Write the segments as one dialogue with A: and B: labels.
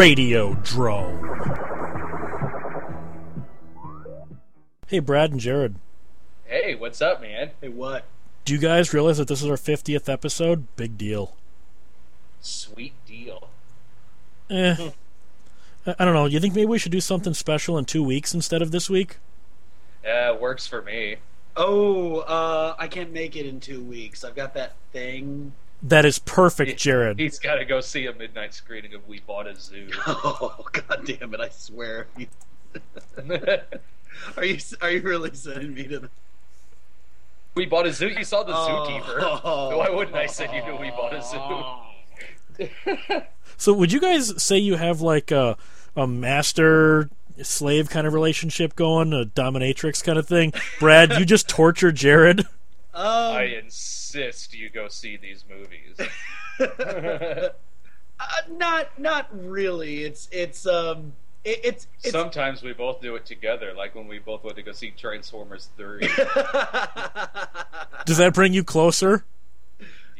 A: Radio Drome. Hey, Brad and Jared.
B: Hey, what's up, man?
C: Hey, what?
A: Do you guys realize that this is our 50th episode? Big deal.
B: Sweet deal.
A: Eh. I I don't know. You think maybe we should do something special in two weeks instead of this week?
B: Uh, works for me.
C: Oh, uh, I can't make it in two weeks. I've got that thing.
A: That is perfect, Jared.
B: He's got to go see a midnight screening of We Bought a Zoo.
C: Oh, god damn it! I swear. Are you are you really sending me to the?
B: we Bought a Zoo. You saw the
C: Oh.
B: zookeeper. Why wouldn't I send you to We Bought a Zoo?
A: So, would you guys say you have like a, a master slave kind of relationship going, a dominatrix kind of thing? Brad, you just torture Jared.
C: Um,
B: I insist you go see these movies.
C: uh, not not really. It's it's um it, it's it's.
B: Sometimes we both do it together, like when we both went to go see Transformers 3.
A: Does that bring you closer?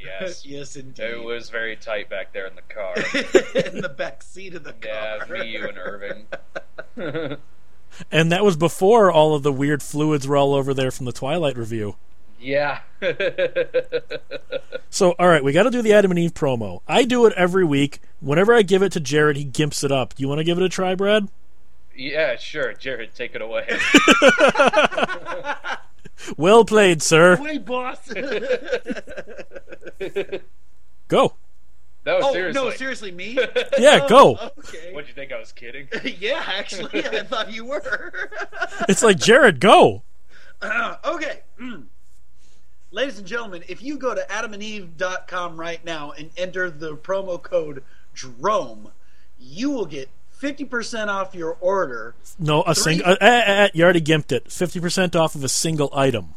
B: Yes.
C: yes, indeed.
B: It was very tight back there in the car.
C: in the back seat of the
B: Yeah,
C: car.
B: Yeah, me, you, and Irving.
A: And that was before all of the weird fluids were all over there from the Twilight review.
B: Yeah.
A: So, all right, we got to do the Adam and Eve promo. I do it every week. Whenever I give it to Jared, he gimps it up. You want to give it a try, Brad?
B: yeah, sure. Jared, take it away.
A: Well played, sir.
C: Wait, boss.
A: Go.
B: No,
C: oh
B: seriously.
C: no, seriously, me?
A: Yeah,
C: Oh,
A: go.
C: Okay.
B: What'd you think I was kidding?
C: yeah, actually, I thought you were.
A: It's like Jared, go.
C: okay. Mm. Ladies and gentlemen, if you go to adamandeve.com right now and enter the promo code DROME, you will get 50% off your order.
A: No, a
C: Three-
A: single. Uh, uh, uh, you already gimped it. Fifty percent off of a single item.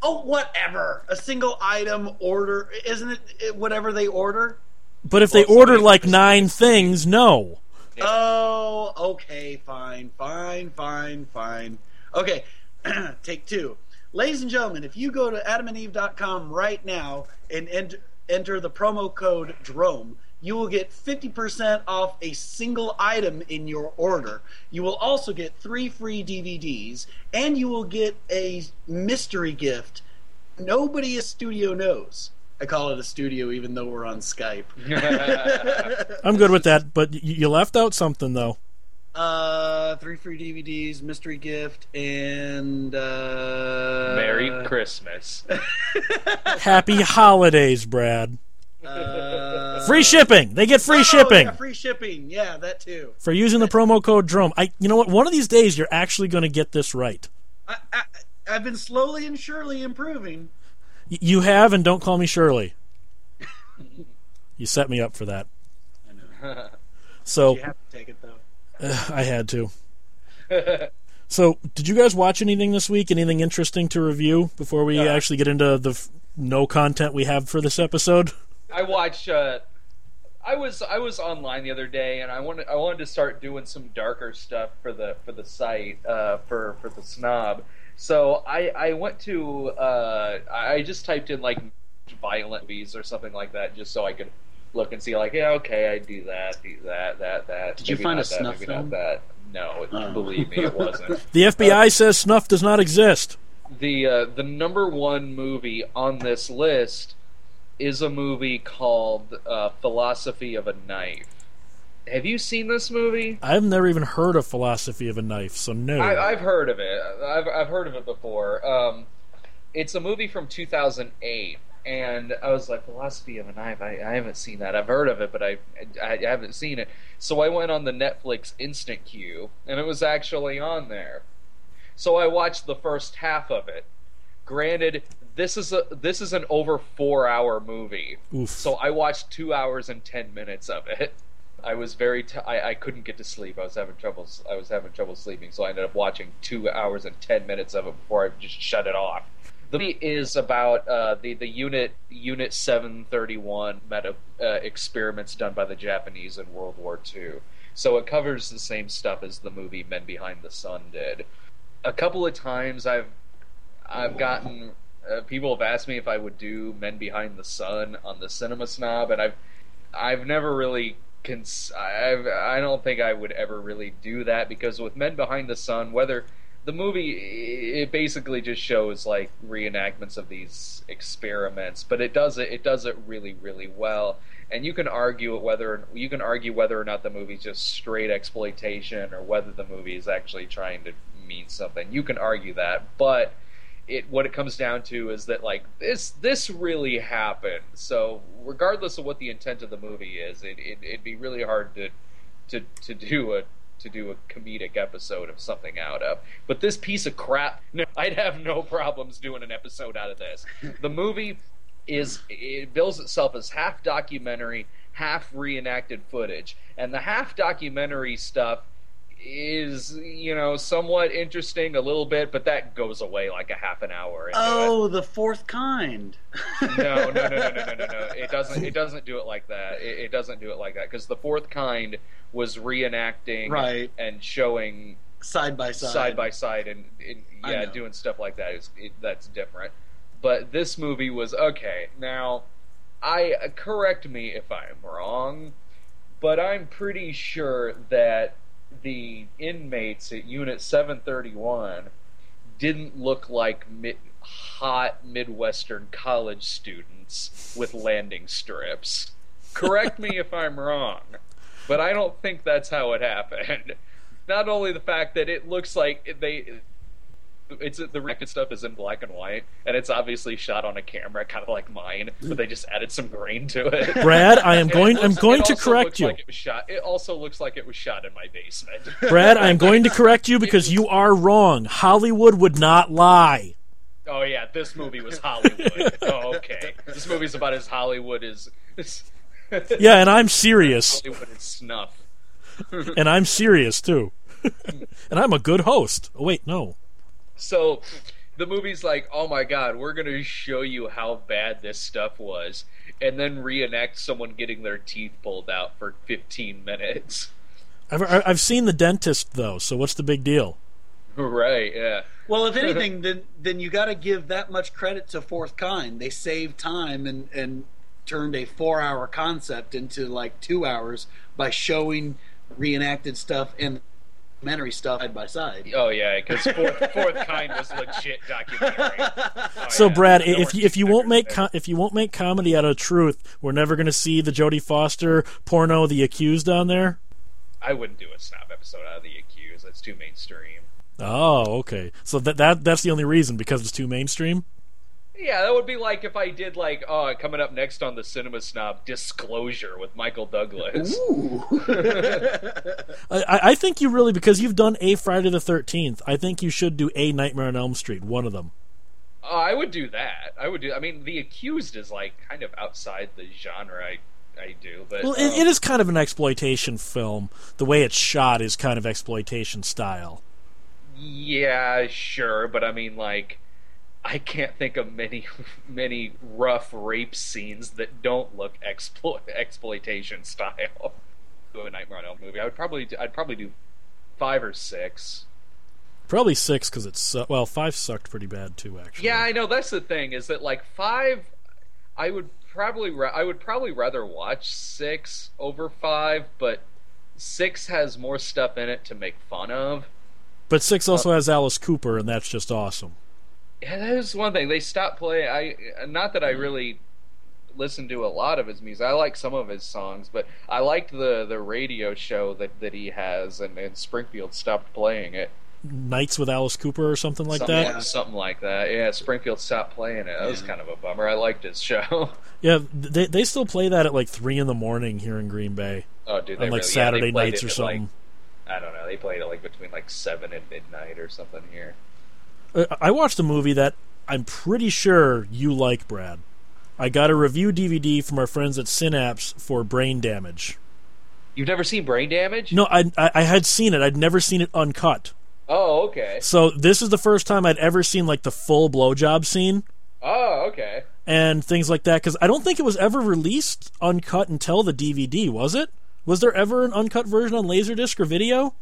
C: Oh, whatever. A single item order. Isn't it it whatever they order?
A: But if they order like nine things, no.
B: Yeah.
C: Oh, okay, fine, fine, fine, fine. Okay, take two. Ladies and gentlemen, if you go to adamandeve.com right now and enter, enter the promo code DROME, you will get 50% off a single item in your order. You will also get three free DVDs, and you will get a mystery gift nobody at studio knows. I call it a studio even though we're on Skype.
A: I'm good with that. But you left out something though.
C: Uh, three free DVDs, mystery gift, and uh,
B: Merry Christmas.
A: Happy holidays, Brad.
C: Uh,
A: Free shipping. They get free
C: oh,
A: shipping
C: yeah, free shipping. Yeah, that too.
A: for using the promo code DROME. I. You know what? One of these days, you're actually going to get this right.
C: I, I, I've been slowly and surely improving.
A: Y- You have, and don't call me Shirley. You set me up for that.
C: I know.
A: So
C: You have to take it though.
A: I had to. So, did you guys watch anything this week? Anything interesting to review before we
B: Uh,
A: actually get into the f- no content we have for this episode?
B: I watched. Uh, I was I was online the other day, and I wanted I wanted to start doing some darker stuff for the for the site uh, for for the snob. So I I went to uh, I just typed in like violent movies or something like that, just so I could look and see like yeah okay I do that do that that that.
C: Did you find
B: not
C: a
B: that,
C: snuff
B: maybe
C: film?
B: Not that. No,
C: Oh.
B: believe me, it wasn't.
A: The FBI says snuff does not exist.
B: the uh, the number one movie on this list is a movie called uh, Philosophy of a Knife. Have you seen this movie?
A: I've never even heard of Philosophy of a Knife, so no.
B: I, I've heard of it. I've I've heard of it before. Um, it's a movie from 2008, and I was like, Philosophy of a Knife. I, I haven't seen that. I've heard of it, but I, I I haven't seen it. So I went on the Netflix instant queue, and it was actually on there. So I watched the first half of it. Granted, this is a this is an over four hour movie.
A: Oof.
B: So I watched two hours and ten minutes of it. I was very t- I, I couldn't get to sleep. I was having trouble. I was having trouble sleeping, so I ended up watching two hours and ten minutes of it before I just shut it off. The movie is about uh, the the unit Unit Seven Thirty One meta uh, experiments done by the Japanese in World War II. So it covers the same stuff as the movie Men Behind the Sun did. A couple of times I've I've gotten uh, people have asked me if I would do Men Behind the Sun on the Cinema Snob, and I've I've never really cons- I've I don't think I would ever really do that because with Men Behind the Sun, whether the movie it basically just shows like reenactments of these experiments, but it does it it does it really really well. And you can argue whether you can argue whether or not the movie's just straight exploitation or whether the movie is actually trying to mean something. You can argue that, but it what it comes down to is that like this this really happened. So regardless of what the intent of the movie is, it, it it'd be really hard to to to do a to do a comedic episode of something out of. But this piece of crap, no, I'd have no problems doing an episode out of this. The movie is it bills itself as half documentary, half reenacted footage, and the half documentary stuff is you know somewhat interesting a little bit, but that goes away like a half an hour.
C: Oh, the fourth kind.
B: no, no, no, no, no, no, no, no. It doesn't. It doesn't do it like that. It, it doesn't do it like that because the fourth kind was reenacting
C: Right.
B: and showing
C: Side by side.
B: side by side and, and yeah, doing stuff like that is it, that's different. But this movie was okay. Now, I correct me if I'm wrong, but I'm pretty sure that the inmates at Unit 731 didn't look like mid, hot Midwestern college students with landing strips. Correct me if I'm wrong, but I don't think that's how it happened. Not only the fact that it looks like they it's the record stuff is in black and white, and it's obviously shot on a camera, kind of like mine, but they just added some grain to it.
A: Brad, I am going. I'm
B: looks-
A: going
B: it
A: to correct you.
B: Like it was shot. It also looks like it was shot in my basement.
A: Brad, I am going to correct you because you are wrong. Hollywood would not lie.
B: oh yeah, this movie was Hollywood. oh okay, this movie's about as Hollywood as.
A: Yeah, and I'm serious,
B: Hollywood is snuff.
A: and I'm serious too, and I'm a good host. Oh, wait, no.
B: So the movie's like, oh my god, we're going to show you how bad this stuff was, and then reenact someone getting their teeth pulled out for 15 minutes.
A: I've I've seen the dentist though, so what's the big deal?
B: Right, yeah.
C: Well, if anything, then then you got to give that much credit to Fourth Kind. They saved time and and turned a four-hour concept into like two hours by showing reenacted stuff and documentary stuff side by side.
B: Oh yeah, because fourth, fourth kind was legit documentary. Oh,
A: So,
B: yeah.
A: Brad, if you, if you won't make com- if you won't make comedy out of truth, we're never going to see the Jodie Foster porno, The Accused, on there.
B: I wouldn't do a snob episode out of the accused. That's too mainstream.
A: Oh, okay. So that that that's the only reason because it's too mainstream.
B: Yeah, that would be like if I did like, oh, coming up next on the Cinema Snob, Disclosure with Michael Douglas.
C: Ooh.
A: I, I think you really because you've done a Friday the Thirteenth. I think you should do a Nightmare on Elm Street, one of them.
B: Oh, I would do that. I would do. I mean, The Accused is like kind of outside the genre I I do, but
A: Well,
B: um,
A: it, it is kind of an exploitation film. The way it's shot is kind of exploitation style.
B: Yeah, sure, but I mean, like, I can't think of many, many rough rape scenes that don't look exploit exploitation style. Do a Nightmare on Elm movie. I would probably, do, I'd probably do five or six.
A: Probably six because it's su- well five sucked pretty bad too. Actually,
B: Yeah, I know. That's the thing is that like five, I would probably, ra- I would probably rather watch six over five, but six has more stuff in it to make fun of.
A: But six also uh, has Alice Cooper, and that's just awesome.
B: Yeah, that is one thing. They stopped playing. I not that I mm. really listened to a lot of his music. I like some of his songs, but I liked the the radio show that, that he has, and, and Springfield stopped playing it.
A: Nights with Alice Cooper or something like
B: something,
A: that.
C: Yeah.
B: something like that. Yeah, Springfield stopped playing it. That was kind of a bummer. I liked his show.
A: Yeah, they they still play that at like three in the morning here in Green Bay
B: Oh, dude, they
A: on like
B: really,
A: Saturday
B: yeah, they
A: nights or something.
B: Like, I don't know. They played it like between like seven and midnight or something here.
A: Uh, I watched a movie that I'm pretty sure you like, Brad. I got a review DVD from our friends at Synapse for Brain Damage.
B: You've never seen Brain Damage?
A: No, I, I I had seen it. I'd never seen it uncut.
B: Oh, okay.
A: So this is the first time I'd ever seen like the full blowjob scene
B: Oh, okay.
A: and things like that. Because I don't think it was ever released uncut until the DVD. Was it? Was there ever an uncut version on Laserdisc or video?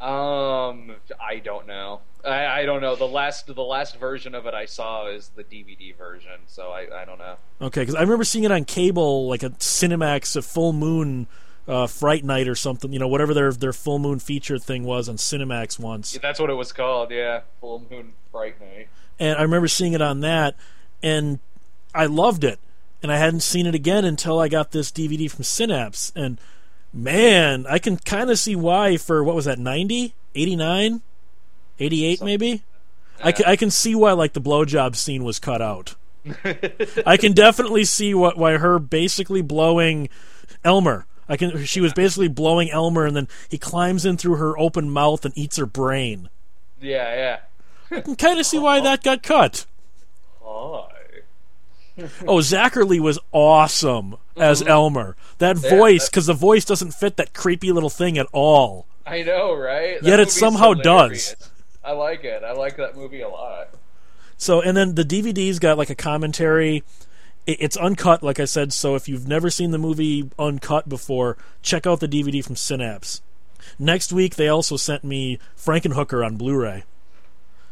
B: Um, I don't know. I, I don't know. The last the last version of it I saw is the DVD version, so I, I don't know.
A: Okay, because I remember seeing it on cable, like a Cinemax, a full moon uh, Fright Night or something. You know, whatever their their full moon feature thing was on Cinemax once.
B: That's what it was called. Yeah, Full Moon Fright Night.
A: and I remember seeing it on that, and I loved it. And I hadn't seen it again until I got this DVD from Synapse. And man, I can kind of see why for what was that 90, 89, 88 maybe. I can, I can see why like the blowjob scene was cut out. I can definitely see what why her basically blowing Elmer. I can she was basically blowing Elmer and then he climbs in through her open mouth and eats her brain.
B: Yeah, yeah.
A: I can kind of see why that got cut.
B: Hi.
A: Oh, Zacherle was awesome as Elmer. That
B: Mm-hmm. Yeah,
A: voice, because the voice doesn't fit that creepy little thing at all.
B: I know, right? That
A: Yet it somehow
B: hilarious.
A: does.
B: I like it. I like that movie a lot.
A: So, and then the DVD's got like a commentary. It's uncut, like I said. So, if you've never seen the movie uncut before, check out the DVD from Synapse. Next week, they also sent me Frankenhooker on Blu-ray.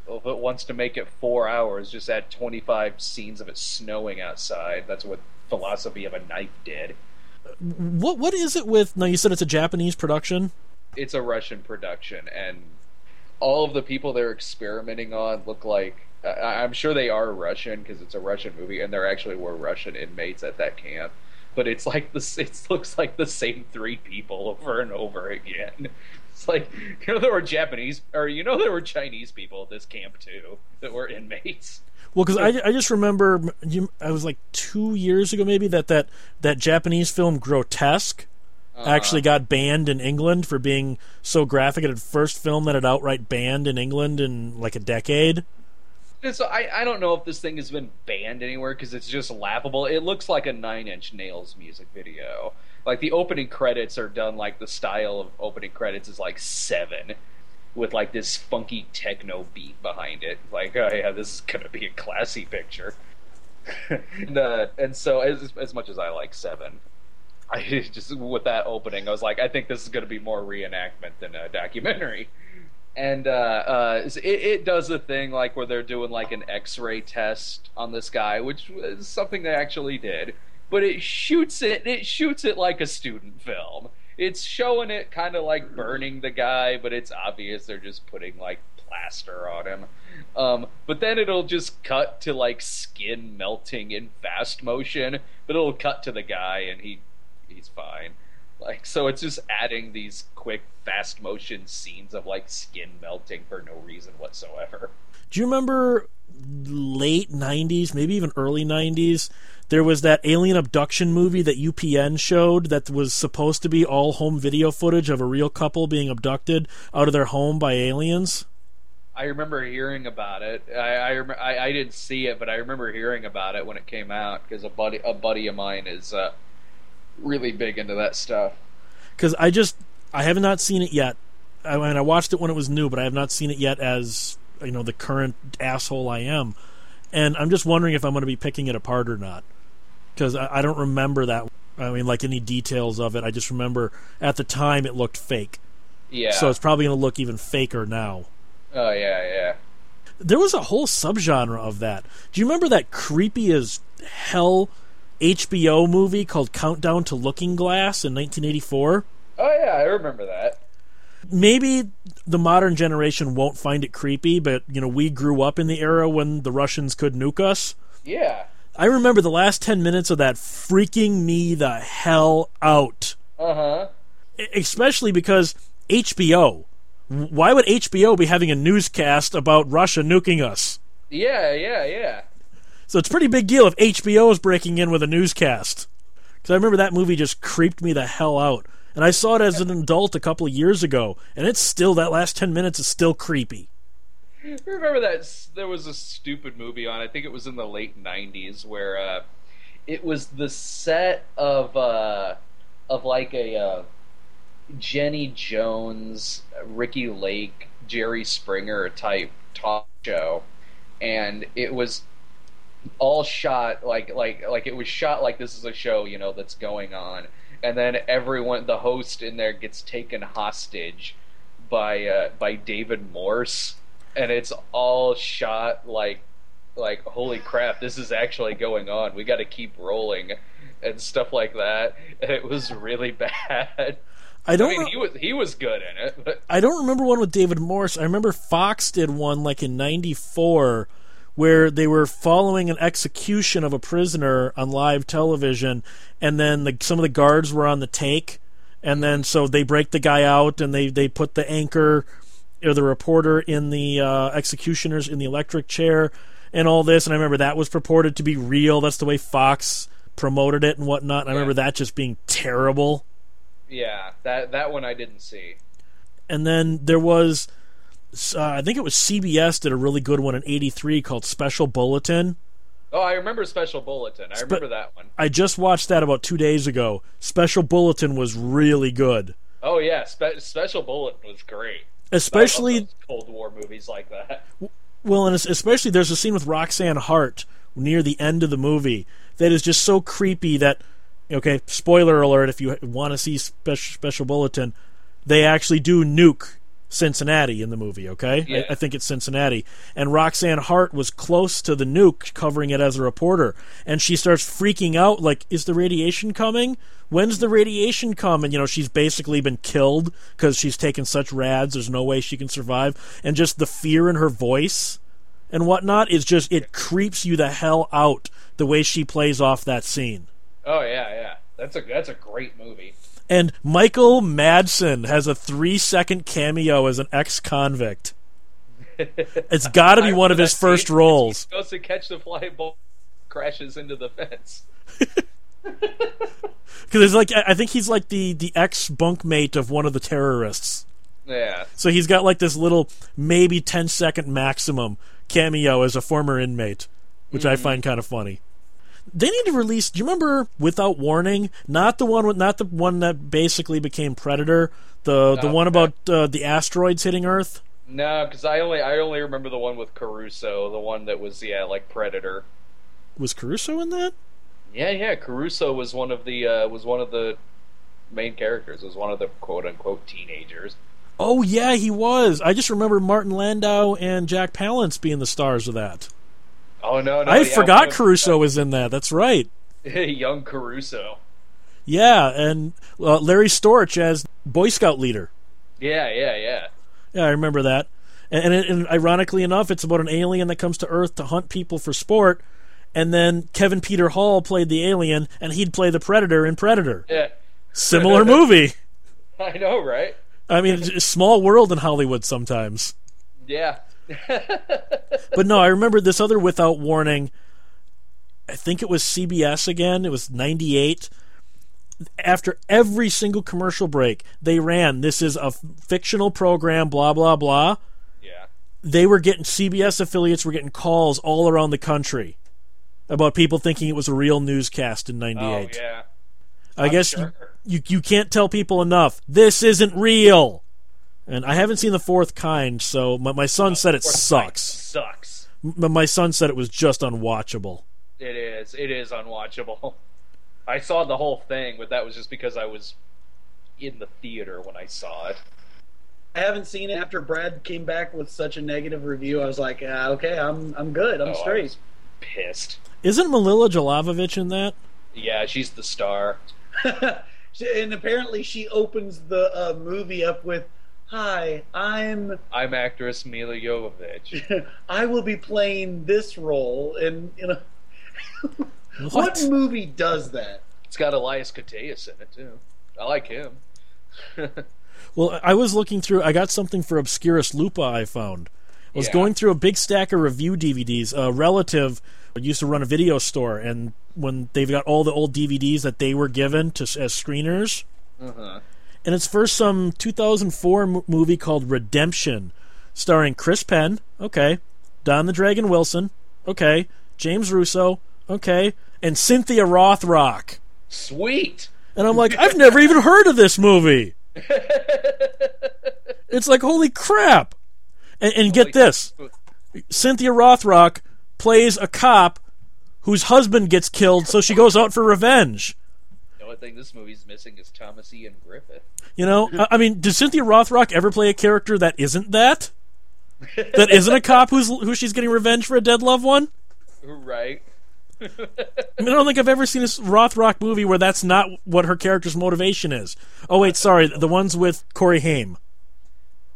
B: If it wants to make it four hours, just add 25 scenes of it snowing outside. That's what Philosophy of a Knife did.
A: What what is it with? No, you said it's a Japanese production.
B: It's a Russian production, and all of the people they're experimenting on look like. I'm sure they are Russian because it's a Russian movie, and there actually were Russian inmates at that camp. But it's like this. It looks like the same three people over and over again. It's like you know there were Japanese, or you know there were Chinese people at this camp too that were inmates.
A: Well, because I, I just remember you, I was like two years ago maybe that that that Japanese film Grotesque
B: Uh-huh.
A: actually got banned in England for being so graphic. It had first film that had outright banned in England in like a decade.
B: So I, I don't know if this thing has been banned anywhere because it's just laughable. It looks like a Nine Inch Nails music video. Like the opening credits are done like the style of opening credits is like Seven, with like this funky techno beat behind it. Like oh yeah, this is gonna be a classy picture. and, uh, and so as as much as I like Seven, I just with that opening, I was like, I think this is gonna be more reenactment than a documentary and uh, uh, it, it does a thing like where they're doing like an X-ray test on this guy, which is something they actually did. But it shoots it. It shoots it like a student film. It's showing it kind of like burning the guy, but it's obvious they're just putting like plaster on him. Um, but then it'll just cut to like skin melting in fast motion. But it'll cut to the guy, and he he's fine. Like so, it's just adding these quick, fast motion scenes of like skin melting for no reason whatsoever.
A: Do you remember late '90s, maybe even early '90s? There was that alien abduction movie that UPN showed that was supposed to be all home video footage of a real couple being abducted out of their home by aliens.
B: I remember hearing about it. I I, I, I didn't see it, but I remember hearing about it when it came out because a buddy a buddy of mine is uh, really big into that stuff.
A: because I just I have not seen it yet. I mean, I watched it when it was new, but I have not seen it yet as you know the current asshole I am, and I'm just wondering if I'm going to be picking it apart or not because I, I don't remember that. I mean, like any details of it. I just remember at the time it looked fake,
B: Yeah.
A: so it's probably going to look even faker now.
B: oh yeah, yeah.
A: There was a whole subgenre of that. Do you remember that creepy as hell HBO movie called Countdown to Looking Glass in 1984?
B: Oh yeah, I remember that.
A: maybe the modern generation won't find it creepy, but you know, we grew up in the era when the Russians could nuke us.
B: Yeah.
A: I remember the last 10 minutes of that freaking me the hell out.
B: Uh huh.
A: E- Especially because HBO. Why would HBO be having a newscast about Russia nuking us?
B: Yeah, yeah, yeah.
A: So it's a pretty big deal if HBO is breaking in with a newscast. Because I remember that movie just creeped me the hell out. And I saw it as an adult a couple of years ago, and it's still, that last 10 minutes is still creepy.
B: Remember that there was a stupid movie on. I think it was in the late '90s where uh, it was the set of uh, of like a uh, Jenny Jones, Ricki Lake, Jerry Springer type talk show, and it was all shot like like like it was shot like this is a show you know that's going on, and then everyone the host in there gets taken hostage by uh, by David Morse, and it's all shot like like holy crap, this is actually going on. We got to keep rolling, and stuff like that, and it was really bad.
A: I
B: I
A: don't.
B: mean,
A: re-
B: he was he was good in it, but
A: I don't remember one with David Morse. I remember Fox did one like in '94 where they were following an execution of a prisoner on live television, and then the, some of the guards were on the take, and then so they break the guy out and they they put the anchor or the reporter in the uh, executioners in the electric chair and all this. And I remember that was purported to be real. That's the way Fox promoted it and whatnot. And I
B: Yeah.
A: remember that just being terrible.
B: yeah, that that one I didn't see.
A: and then there was uh, I think it was CBS did a really good one in '83 called Special Bulletin.
B: Oh, I remember Special Bulletin. I remember that one.
A: I just watched that about two days ago. Special Bulletin was really good,
B: Oh yeah, Spe- Special Bulletin was great.
A: Especially
B: Cold War movies like that.
A: well, and especially there's a scene with Roxanne Hart near the end of the movie that is just so creepy that okay, spoiler alert if you want to see Special Special Bulletin, they actually do nuke Cincinnati in the movie, okay?
B: Yeah.
A: I, I think it's Cincinnati. And Roxanne Hart was close to the nuke covering it as a reporter. And she starts freaking out like, is the radiation coming? When's the radiation coming? You know, she's basically been killed because she's taken such rads. There's no way she can survive. And just the fear in her voice and whatnot is just, it creeps you the hell out the way she plays off that scene.
B: Oh yeah, yeah. That's a that's a great movie.
A: And Michael Madsen has a three second cameo as an ex convict. It's got to be one of his first roles.
B: He goes to catch the fly ball, crashes into the fence.
A: Because it's like I think he's like the the ex bunkmate of one of the terrorists.
B: Yeah,
A: So he's got like this little maybe 10 second maximum cameo as a former inmate, which I mm. find kind of funny. They need to release. Do you remember Without Warning? Not the one with, not the one that basically became Predator. The the one about uh, the asteroids hitting Earth.
B: no, because I only I only remember the one with Caruso, the one that was yeah like Predator.
A: Was Caruso in that?
B: Yeah, yeah. Caruso was one of the uh, was one of the main characters. Was one of the quote unquote teenagers.
A: Oh yeah, he was. I just remember Martin Landau and Jack Palance being the stars of that.
B: Oh no, no
A: I forgot Caruso was in that. That's right.
B: young Caruso.
A: Yeah, and uh, Larry Storch as Boy Scout leader.
B: Yeah, yeah, yeah.
A: Yeah, I remember that. And, and, and ironically enough, it's about an alien that comes to Earth to hunt people for sport. And then Kevin Peter Hall played the alien, and he'd play the Predator in Predator.
B: Yeah,
A: Similar movie.
B: I know, right?
A: I mean, small world in Hollywood sometimes.
B: Yeah.
A: But no, I remember this other Without Warning. I think it was CBS again. It was 98. After every single commercial break, they ran, this is a fictional program, blah, blah, blah.
B: yeah.
A: They were getting, CBS affiliates were getting calls all around the country about people thinking it was a real newscast in
B: Oh
A: 98.
B: yeah.
A: I
B: I'm
A: guess
B: sure.
A: you, you, you can't tell people enough. This isn't real. And I haven't seen the fourth kind, so my, my son said it sucks.
B: Sucks.
A: M- my son said it was just unwatchable.
B: It is. It is unwatchable. I saw the whole thing, but that was just because I was in the theater when I saw it.
C: I haven't seen it after Brad came back with such a negative review. I was like, ah, okay, I'm I'm good. I'm
B: Oh, I
C: straight.
B: was pissed.
A: Isn't Milla Jovovich in that?
B: Yeah, she's the star.
C: and apparently, she opens the uh, movie up with, "Hi, I'm
B: I'm actress Milla Jovovich.
C: I will be playing this role." in you know,
A: What?
C: what movie does that?
B: It's got Elias Koteas in it too. I like him.
A: Well, I was looking through. I got something for Obscurus Lupa. I found. I was
B: Yeah.
A: going through a big stack of review DVDs. A relative used to run a video store, and when they've got all the old DVDs that they were given to as screeners,
B: uh-huh.
A: And it's for some 2004 m- movie called Redemption, starring Chris Penn. Okay, Don the Dragon Wilson. Okay, James Russo. Okay, and Cynthia Rothrock.
B: Sweet.
A: And I'm like, I've never even heard of this movie. It's like, holy crap. And, and get this Cynthia Rothrock plays a cop whose husband gets killed, so she goes out for revenge.
B: The only thing this movie's missing is Thomas Ian Griffith.
A: You know, I, I mean, does Cynthia Rothrock ever play a character that isn't that? That isn't a cop who's who she's getting revenge for a dead loved one?
B: Right.
A: I, mean, I don't think I've ever seen a Rothrock movie where that's not what her character's motivation is. Oh wait, sorry, the ones with Corey Haim.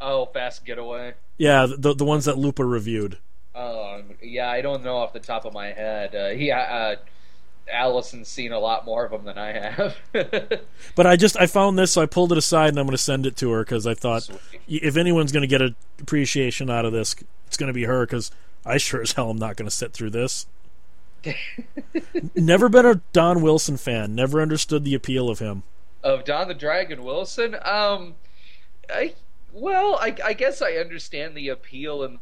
B: Oh, Fast Getaway.
A: Yeah, the the ones that Lupa reviewed.
B: Um, yeah, I don't know off the top of my head. Uh, he, uh, Allison's seen a lot more of them than I have.
A: but I just I found this, so I pulled it aside, and I'm going to send it to her because I thought
B: Sweet.
A: if anyone's going to get an appreciation out of this, it's going to be her because I sure as hell am not going to sit through this. Never been a Don Wilson fan. Never understood the appeal of him.
B: of Don the Dragon Wilson. Um, I well, I, I guess I understand the appeal, and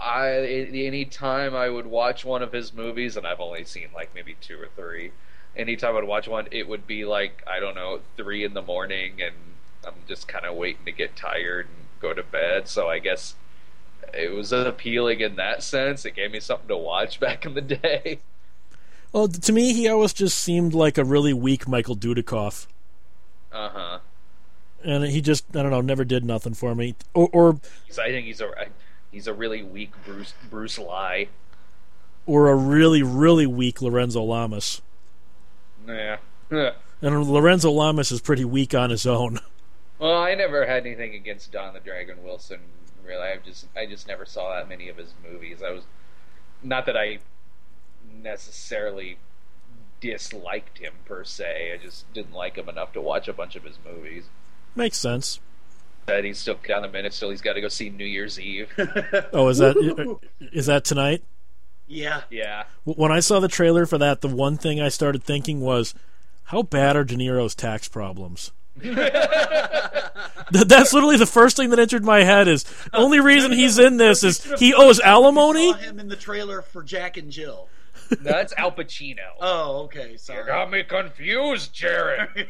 B: I any time I would watch one of his movies, and I've only seen like maybe two or three. Anytime I'd watch one, it would be like I don't know three in the morning, and I'm just kind of waiting to get tired and go to bed. So I guess it was appealing in that sense. It gave me something to watch back in the day.
A: Well, to me, he always just seemed like a really weak Michael Dudikoff,
B: Uh huh.
A: and he just I don't know, never did nothing for me. Or, or
B: I think he's a he's a really weak Bruce Bruce Lie.
A: or a really really weak Lorenzo Lamas.
B: Yeah.
A: And Lorenzo Lamas is pretty weak on his own.
B: Well, I never had anything against Don the Dragon Wilson. Really, I just I just never saw that many of his movies. I was not that I necessarily disliked him per se. I just didn't like him enough to watch a bunch of his movies.
A: Makes sense.
B: That he's still down the minute. Still, he's got to go see New Year's Eve.
A: Oh, is that uh, is that tonight?
C: yeah.
B: yeah.
A: When I saw the trailer for that, the one thing I started thinking was, how bad are De Niro's tax problems? That's literally the first thing that entered my head. Is uh, only reason he's in this is he owes alimony.
C: Saw him in the trailer for Jack and Jill.
B: No, that's Al Pacino.
C: Oh, okay. Sorry.
B: you
C: Sorry.
B: got me confused, Jared.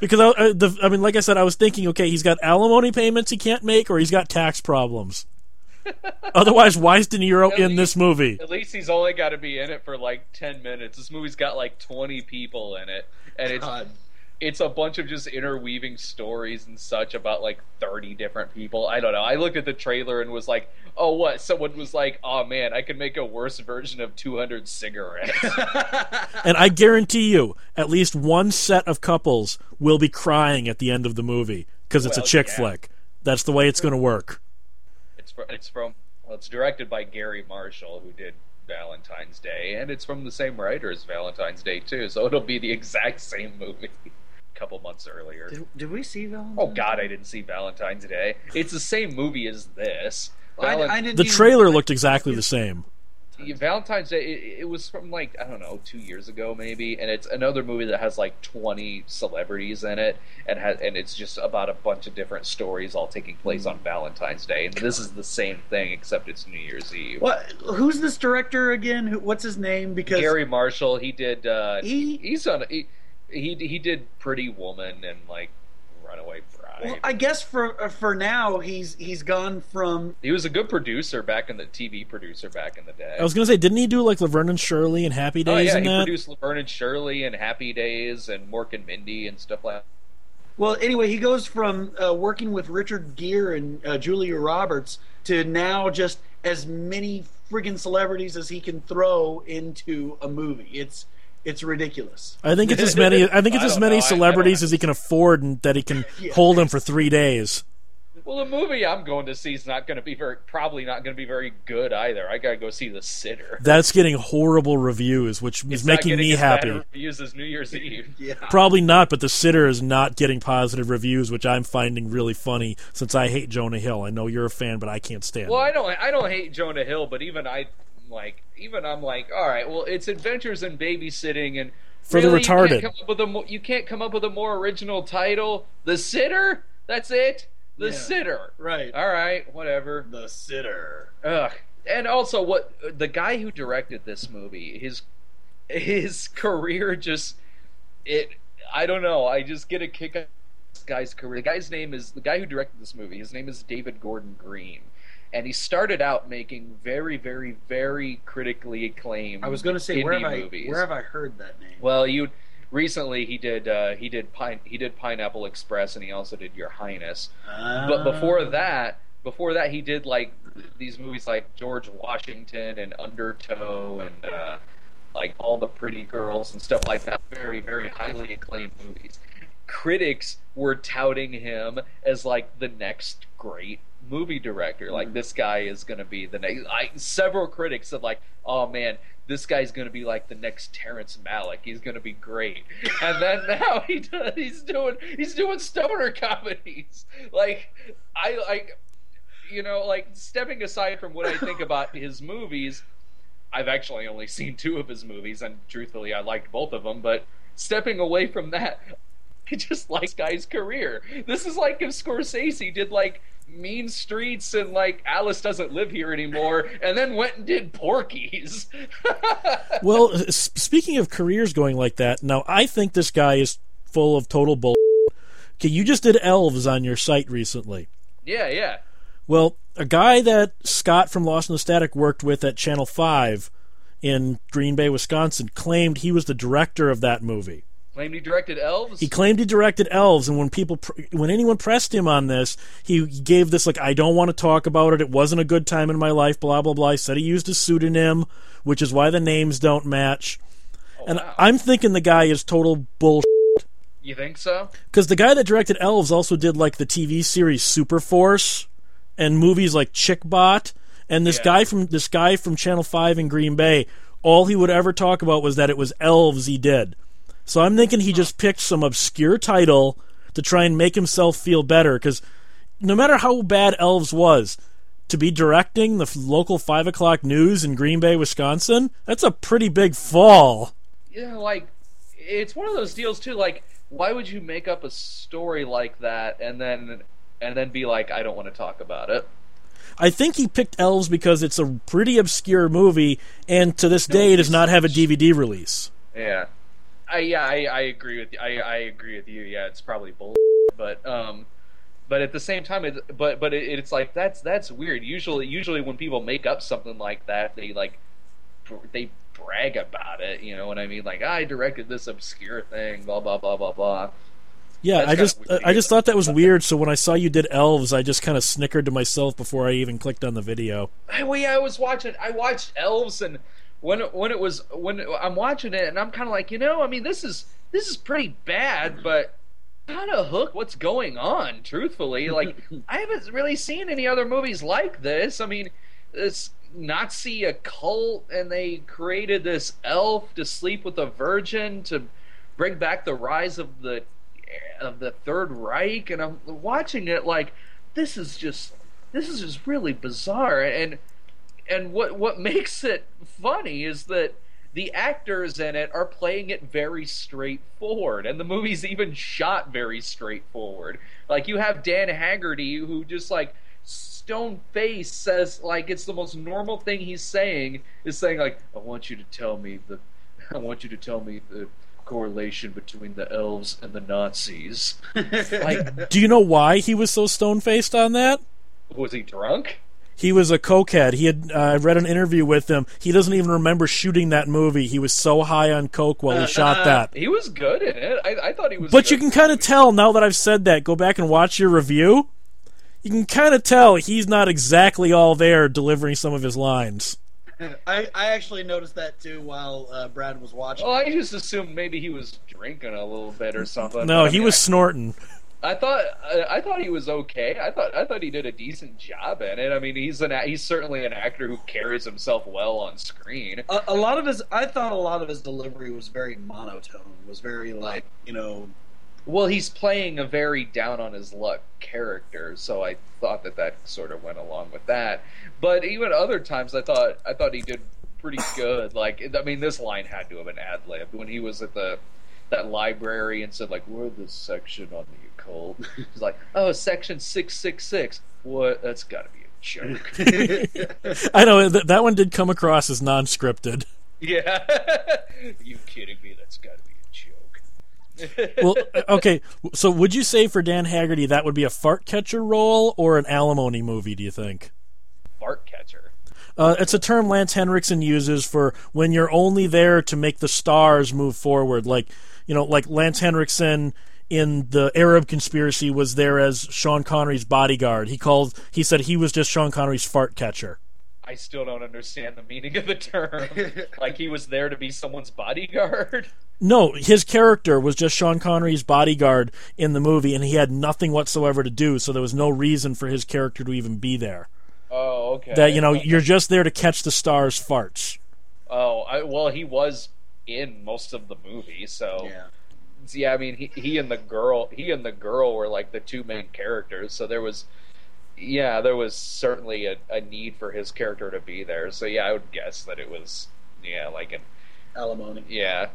A: Because I, I, the, I mean, like I said, I was thinking, okay, he's got alimony payments he can't make, or he's got tax problems. Otherwise, why is De Niro
B: At
A: in this movie?
B: At least he's only got to be in it for like ten minutes. This movie's got like twenty people in it, and it's
C: God.
B: It's a bunch of just interweaving stories and such about like 30 different people. I don't know. I looked at the trailer and was like, oh, what? Someone was like, oh man, I could make a worse version of 200 cigarettes.
A: And I guarantee you, at least one set of couples will be crying at the end of the movie because it's
B: Well,
A: a chick
B: yeah.
A: flick. That's the way it's going to work.
B: it's, fr- it's from, well, it's directed by Garry Marshall, who did Valentine's Day, and it's from the same writer as Valentine's Day, too, so it'll be the exact same movie. A couple months earlier.
C: Did, did we see Valentine's?
B: Oh God, I didn't see Valentine's Day. It's the same movie as this.
C: I,
B: Valen-
C: I didn't
A: The trailer looked exactly the same.
B: Valentine's Day. It, it was from like I don't know, two years ago maybe, and it's another movie that has like twenty celebrities in it, and has and it's just about a bunch of different stories all taking place on Valentine's Day. And this is the same thing except it's New Year's Eve.
C: What? Who's this director again? Who, what's his name? Because
B: Garry Marshall, he did. Uh,
C: He-
B: he's on. He, he he did Pretty Woman and like Runaway Bride.
C: well, I guess for uh, for now he's he's gone from
B: he was a good producer back in the TV producer back in the day.
A: I was going to say, didn't he do like Laverne and Shirley and Happy
B: Oh
A: Days
B: yeah,
A: and
B: he
A: that?
B: produced Laverne and Shirley and Happy Days and Mork and Mindy and stuff like. That.
C: Well, anyway, he goes from uh, working with Richard Gere and uh, Julia Roberts to now just as many friggin' celebrities as he can throw into a movie. It's it's ridiculous.
A: I think it's as many. I think it's
B: I
A: as many
B: know. I- I
A: celebrities as he can afford, and that he can
C: Yeah.
A: hold them for three days.
B: Well, the movie I'm going to see is not going to be very, probably not going to be very good either. I got to go see The Sitter.
A: That's getting horrible reviews, which is
B: It's not
A: making me
B: as
A: happy.
B: Reviews as New Year's Eve.
C: Yeah.
A: Probably not, but The Sitter is not getting positive reviews, which I'm finding really funny since I hate Jonah Hill. I know you're a fan, but I can't stand it.
B: Well,
A: him.
B: I don't, I don't hate Jonah Hill, but even I, like, even I'm like, all right, well, it's Adventures in Babysitting, and
A: For the
B: really, You
A: retarded.
B: can't, come up with a mo- you can't come up with a more original title. The Sitter. That's it. The
C: Yeah.
B: Sitter.
C: Right.
B: All right, whatever.
C: The sitter.
B: Ugh. And also, what the guy who directed this movie, his his career just it. I don't know. I just get a kick out of this guy's career. The guy's name is the guy who directed this movie. His name is David Gordon Green, and he started out making very, very, very critically acclaimed.
C: I was going to say where have I where have I heard that name?
B: Well, you recently he did uh, he did pine he did Pineapple Express, and he also did Your Highness. But before
C: Ah.
B: that, before that, he did like these movies like George Washington and Undertow and uh, like all the pretty girls and stuff like that. Very, very highly acclaimed movies. Critics were touting him as like the next great movie director. Like mm-hmm. this guy is going to be the next. Like several critics said, like, oh man, this guy's going to be like the next Terrence Malick. He's going to be great. And then now he does, he's doing he's doing stoner comedies. Like I like you know like stepping aside from what I think about his movies. I've actually only seen two of his movies, and truthfully, I liked both of them. But stepping away from that, I just like guy's career. This is like if Scorsese did like Mean Streets and like Alice Doesn't Live Here Anymore, and then went and did Porky's.
A: well, s- speaking of careers going like that, now I think this guy is full of total bull. Okay, you just did Elves on your site recently.
B: yeah, yeah.
A: Well, a guy that Scott from Lost in the Static worked with at Channel 5 in Green Bay, Wisconsin, claimed he was the director of that movie.
B: Claimed he directed Elves.
A: He claimed he directed Elves, and when people, when anyone pressed him on this, he gave this like, "I don't want to talk about it. It wasn't a good time in my life." Blah blah blah. He said he used a pseudonym, which is why the names don't match.
B: Oh,
A: and
B: wow.
A: I'm thinking the guy is total bullshit.
B: You think so?
A: Because the guy that directed Elves also did like the TV series Super Force and movies like Chickbot. And this
B: Yeah.
A: guy from this guy from Channel Five in Green Bay, all he would ever talk about was that it was Elves he did. So I'm thinking he just picked some obscure title to try and make himself feel better. Because no matter how bad Elves was, to be directing the f- local five o'clock news in Green Bay, Wisconsin, that's a pretty big fall.
B: Yeah, like it's one of those deals too. Like, why would you make up a story like that and then and then be like, I don't want to talk about it?
A: I think he picked Elves because it's a pretty obscure movie, and to this day, it does not have a DVD release.
B: Yeah, I yeah I, I agree with you. I I agree with you. Yeah, it's probably bull, but um, but at the same time, it's but but it, it's like that's that's weird. Usually usually when people make up something like that, they like they brag about it. You know what I mean? Like I directed this obscure thing, blah blah blah blah blah.
A: Yeah,
B: That's
A: I just I just thought that was weird. So when I saw you did Elves, I just kind of snickered to myself before I even clicked on the video.
B: Well, yeah, I was watching. I watched Elves, and when it, when it was when I'm watching it, and I'm kind of like, you know, I mean, this is this is pretty bad, but kind of hook what's going on. Truthfully, like I haven't really seen any other movies like this. I mean, this Nazi occult, and they created this elf to sleep with a virgin to bring back the rise of the of the Third Reich, and I'm watching it like this is just this is just really bizarre and and what what makes it funny is that the actors in it are playing it very straightforward and the movie's even shot very straightforward. Like you have Dan Haggerty who just like stone face says like it's the most normal thing he's saying is saying like I want you to tell me the I want you to tell me the correlation between the elves and the Nazis. Like
A: Do you know why he was so stone faced on that?
B: was he drunk
A: He was a cokehead. He had uh, I read an interview with him. He doesn't even remember shooting that movie. He was so high on coke while he shot that.
B: He was good in it. I, I thought he was.
A: But
B: good.
A: you can kind of tell now that I've said that. Go back and watch your review. You can kind of tell he's not exactly all there delivering some of his lines.
C: I, I actually noticed that too while uh, Brad was watching.
B: Well, I just assumed maybe he was drinking a little bit or something.
A: No,
B: but I
A: he
B: mean,
A: was
B: I,
A: snorting.
B: I thought. I, I thought he was okay. I thought. I thought he did a decent job in it. I mean, he's an. He's certainly an actor who carries himself well on screen.
C: a, a lot of his, I thought a lot of his delivery was very monotone. Was very like you know.
B: Well, he's playing a very down on his luck character, so I thought that that sort of went along with that. But even other times, I thought I thought he did pretty good. Like, I mean, this line had to have been ad libbed when he was at the that library and said like, "We're the section on the occult." He's like, "Oh, section six six six. What? That's got to be a joke."
A: I know that that one did come across as non-scripted.
B: yeah, you kidding me? That's got to be a joke.
A: Well, okay. So, would you say for Dan Haggerty that would be a fart catcher role or an alimony movie? Do you think?
B: fart catcher.
A: Uh, it's a term Lance Henriksen uses for when you're only there to make the stars move forward. Like, you know, like Lance Henriksen in the Arab conspiracy was there as Sean Connery's bodyguard. He called. He said he was just Sean Connery's fart catcher.
B: I still don't understand the meaning of the term. like he was there to be someone's bodyguard.
A: No, his character was just Sean Connery's bodyguard in the movie, and he had nothing whatsoever to do, so there was no reason for his character to even be there.
B: Oh, okay.
A: That you know, you're just there to catch the stars' farts.
B: Oh, I, well, he was in most of the movie, so
C: yeah.
B: Yeah. I mean, he he and the girl, he and the girl were like the two main characters. So there was, yeah, there was certainly a, a need for his character to be there. So yeah, I would guess that it was, yeah, like an
C: Alimony.
B: yeah,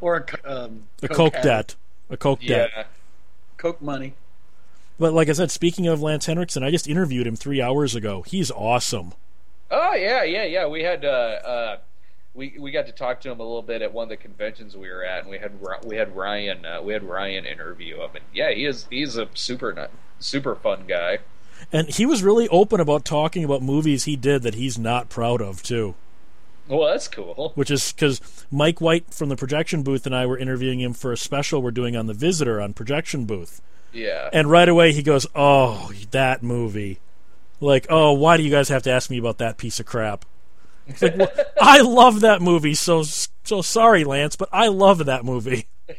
C: Or a, um,
A: A coke
C: addict.
A: debt, a coke
B: yeah.
A: debt.
C: Coke money.
A: But like I said, speaking of Lance Henriksen, I just interviewed him three hours ago. He's awesome.
B: Oh yeah, yeah, yeah. We had uh, uh, we we got to talk to him a little bit at one of the conventions we were at, and we had we had Ryan uh, we had Ryan interview him, and yeah, he is he's a super super fun guy.
A: And he was really open about talking about movies he did that he's not proud of too.
B: Well, that's cool.
A: Which is because Mike White from the projection booth and I were interviewing him for a special we're doing on the Visitor on projection booth.
B: Yeah.
A: And right away he goes, "Oh, that movie." Like, "Oh, why do you guys have to ask me about that piece of crap?" It's like, well, I love that movie. So so sorry, Lance, but I love that movie.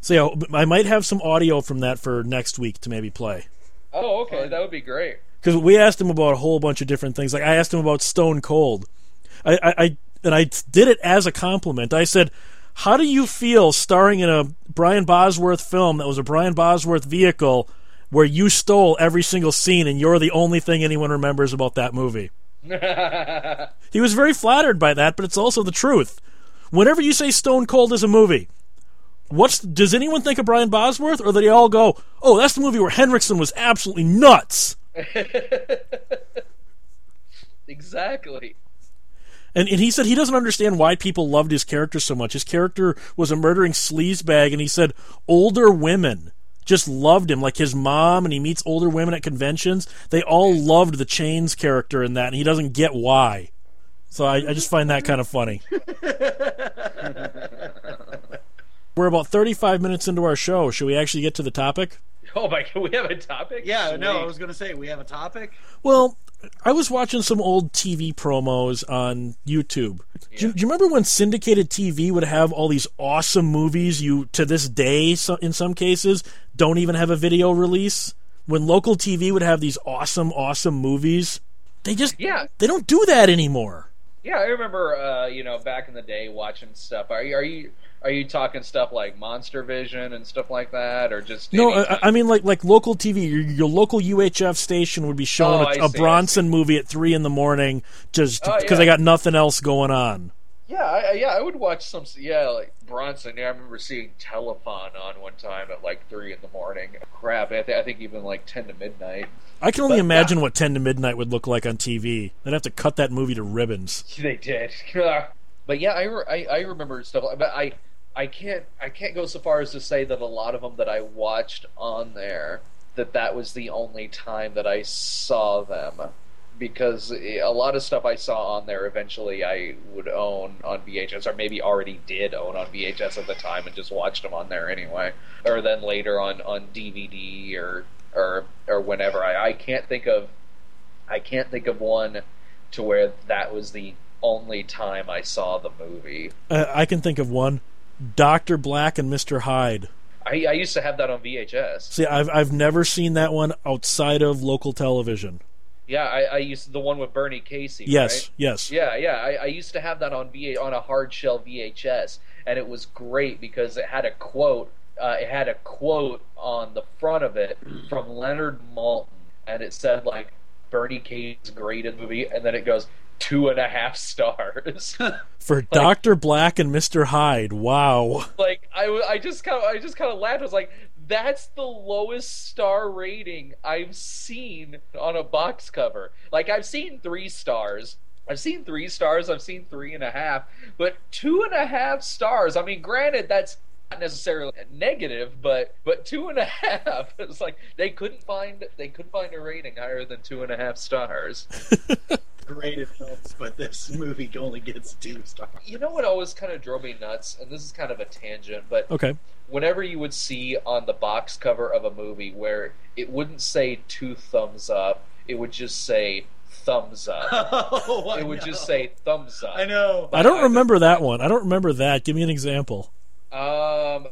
A: so yeah, I might have some audio from that for next week to maybe play.
B: oh, okay, that would be great.
A: because we asked him about a whole bunch of different things. Like I asked him about Stone Cold, I, I, I and I did it as a compliment. I said, "How do you feel starring in a Brian Bosworth film that was a Brian Bosworth vehicle where you stole every single scene and you're the only thing anyone remembers about that movie?" He was very flattered by that, but it's also the truth. Whenever you say Stone Cold is a movie, what's does anyone think of Brian Bosworth, or do they all go, "Oh, that's the movie where Henriksen was absolutely nuts"?
B: exactly.
A: And, and he said he doesn't understand why people loved his character so much. His character was a murdering sleazebag, and he said older women just loved him, like his mom, and he meets older women at conventions. They all loved the Chains character in that, and he doesn't get why. So I, I just find that kind of funny. We're about 35 minutes into our show. Should we actually get to the topic?
B: Oh my god, we have a topic.
C: Yeah, no, I was going to say we have a topic.
A: Well, I was watching some old TV promos on YouTube. Do, you- do you remember when syndicated TV would have all these awesome movies you, to this day, so, in some cases, don't even have a video release? When local TV would have these awesome, awesome movies, they just
B: Yeah,
A: they don't do that anymore.
B: yeah. I remember, uh, you know, back in the day watching stuff. Are you are you are you talking stuff like Monster Vision and stuff like that, or just
A: No, I, I mean like like local TV. Your, your local UHF station would be showing
B: Oh,
A: a, a
B: see,
A: Bronson movie at three in the morning just
B: Oh,
A: because
B: yeah.
A: they got nothing else going on.
B: Yeah, I, yeah, I would watch some. Yeah, like Bronson. Yeah, I remember seeing Telefon on one time at like three in the morning. Crap, I, th- I think even like ten to midnight.
A: I can only
B: But,
A: imagine what 10 to midnight would look like on TV. They'd have to cut that movie to ribbons.
B: They did. but yeah, I, re- I I remember stuff. But I I can't I can't go so far as to say that a lot of them that I watched on there that that was the only time that I saw them. Because a lot of stuff I saw on there eventually I would own on VHS, or maybe already did own on VHS at the time and just watched them on there anyway, or then later on on DVD or or or whenever. I, I can't think of I can't think of one to where that was the only time I saw the movie.
A: Uh, I can think of one Dr. Black and Mr. Hyde.
B: I, I used to have that on VHS.
A: See, I've, I've never seen that one outside of local television.
B: Yeah, I, I used the one with Bernie Casey.
A: Yes,
B: right?
A: yes.
B: Yeah, yeah. I, I used to have that on V on a hard shell VHS, and it was great because it had a quote. Uh, it had a quote on the front of it from Leonard Maltin, and it said like Bernie Casey's great in the movie, and then it goes two and a half stars.
A: For Dr. Black and Mr. Hyde. Wow.
B: like I, I just kind of I just kind of laughed. I was like, that's the lowest star rating I've seen on a box cover. Like I've seen three stars. I've seen three stars. I've seen three and a half, but two and a half stars. I mean, granted, that's not necessarily negative, but but two and a half. It's like they couldn't find they couldn't find a rating higher than two and a half stars.
C: graded films, but this movie only gets two stars.
B: You know what always kind of drove me nuts, and this is kind of a tangent, but
A: Okay.
B: whenever you would see on the box cover of a movie where it wouldn't say two thumbs up, it would just say thumbs up.
C: Oh, I
B: it would
C: know.
B: just say thumbs up.
C: I know.
A: I don't remember that one. I don't remember that. Give me an example.
B: Um,